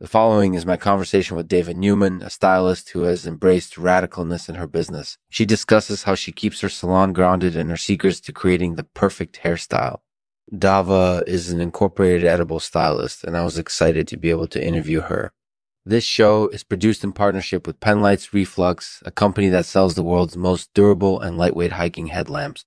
The following is my conversation with Dava Newman, a stylist who has embraced radicalness in her business. She discusses how she keeps her salon grounded and her secrets to creating the perfect hairstyle. Dava is an incorporated edible stylist, and I was excited to be able to interview her. This show is produced in partnership with Penlights Reflux, a company that sells the world's most durable and lightweight hiking headlamps.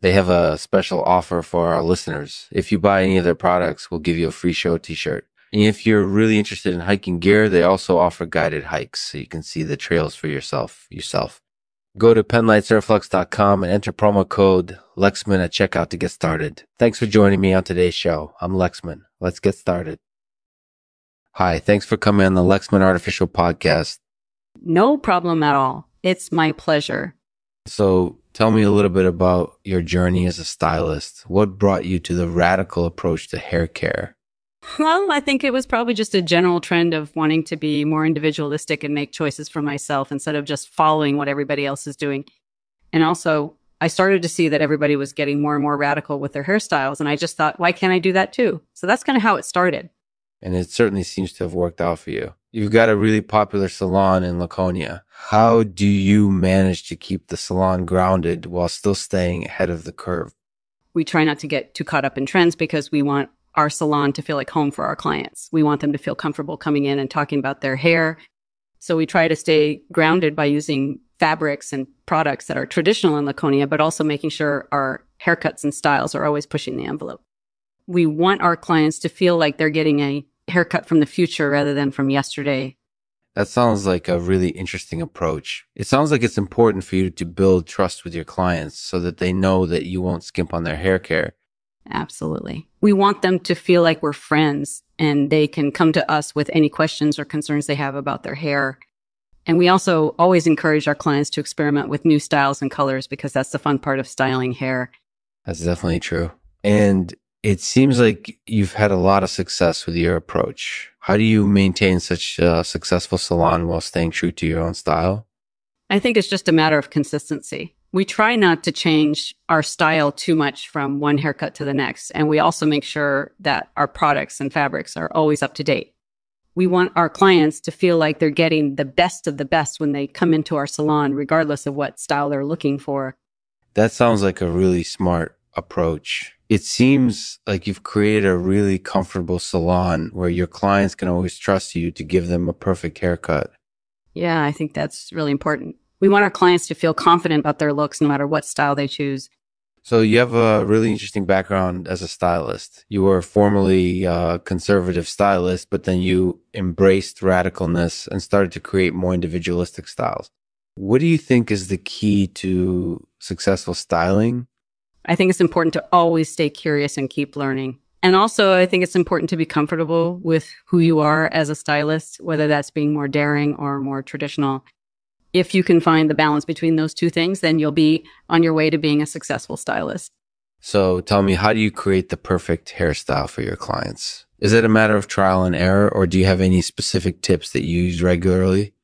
They have a special offer for our listeners. If you buy any of their products, we'll give you a free show t-shirt. And if you're really interested in hiking gear, they also offer guided hikes so you can see the trails for yourself yourself. Go to penlightsairflux.com and enter promo code Lexman at checkout to get started. Thanks for joining me on today's show. I'm Lexman. Let's get started. Hi, thanks for coming on the Lexman Artificial Podcast. No problem at all. It's my pleasure. So, tell me a little bit about your journey as a stylist. What brought you to the radical approach to hair care? Well, I think it was probably just a general trend of wanting to be more individualistic and make choices for myself instead of just following what everybody else is doing. And also, I started to see that everybody was getting more and more radical with their hairstyles. And I just thought, why can't I do that too? So that's kind of how it started. And it certainly seems to have worked out for you. You've got a really popular salon in Laconia. How do you manage to keep the salon grounded while still staying ahead of the curve? We try not to get too caught up in trends because we want our salon to feel like home for our clients. We want them to feel comfortable coming in and talking about their hair. So we try to stay grounded by using fabrics and products that are traditional in Laconia, but also making sure our haircuts and styles are always pushing the envelope. We want our clients to feel like they're getting a haircut from the future rather than from yesterday. That sounds like a really interesting approach. It sounds like it's important for you to build trust with your clients so that they know that you won't skimp on their hair care Absolutely. We want them to feel like we're friends and they can come to us with any questions or concerns they have about their hair. And we also always encourage our clients to experiment with new styles and colors because that's the fun part of styling hair. That's definitely true. And it seems like you've had a lot of success with your approach. How do you maintain such a successful salon while staying true to your own style? I think it's just a matter of consistency we try not to change our style too much from one haircut to the next. And we also make sure that our products and fabrics are always up to date. We want our clients to feel like they're getting the best of the best when they come into our salon, regardless of what style they're looking for. That sounds like a really smart approach. It seems like you've created a really comfortable salon where your clients can always trust you to give them a perfect haircut. Yeah, I think that's really important. We want our clients to feel confident about their looks no matter what style they choose. So you have a really interesting background as a stylist. You were formerly a conservative stylist, but then you embraced radicalness and started to create more individualistic styles. What do you think is the key to successful styling? I think it's important to always stay curious and keep learning. And also, I think it's important to be comfortable with who you are as a stylist, whether that's being more daring or more traditional if you can find the balance between those two things, then you'll be on your way to being a successful stylist. So tell me, how do you create the perfect hairstyle for your clients? Is it a matter of trial and error, or do you have any specific tips that you use regularly?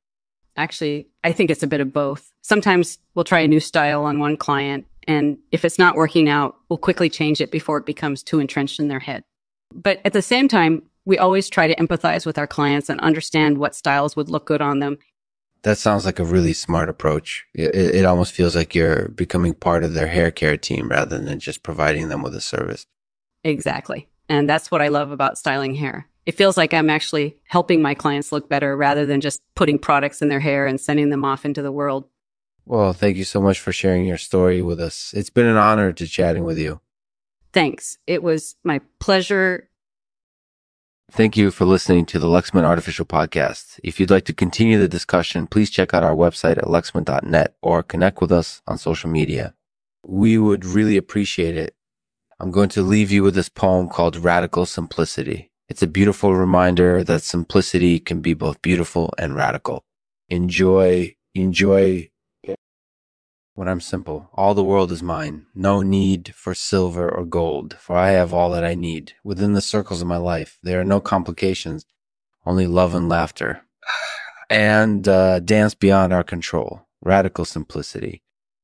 Actually, I think it's a bit of both. Sometimes we'll try a new style on one client, and if it's not working out, we'll quickly change it before it becomes too entrenched in their head. But at the same time, we always try to empathize with our clients and understand what styles would look good on them that sounds like a really smart approach. It, it, almost feels like you're becoming part of their hair care team rather than just providing them with a service. Exactly. And that's what I love about styling hair. It feels like I'm actually helping my clients look better rather than just putting products in their hair and sending them off into the world. Well, thank you so much for sharing your story with us. It's been an honor to chatting with you. Thanks. It was my pleasure Thank you for listening to the Lexman Artificial Podcast. If you'd like to continue the discussion, please check out our website at lexman.net or connect with us on social media. We would really appreciate it. I'm going to leave you with this poem called Radical Simplicity. It's a beautiful reminder that simplicity can be both beautiful and radical. Enjoy, enjoy when I'm simple. All the world is mine. No need for silver or gold, for I have all that I need. Within the circles of my life, there are no complications, only love and laughter. And uh, dance beyond our control. Radical simplicity.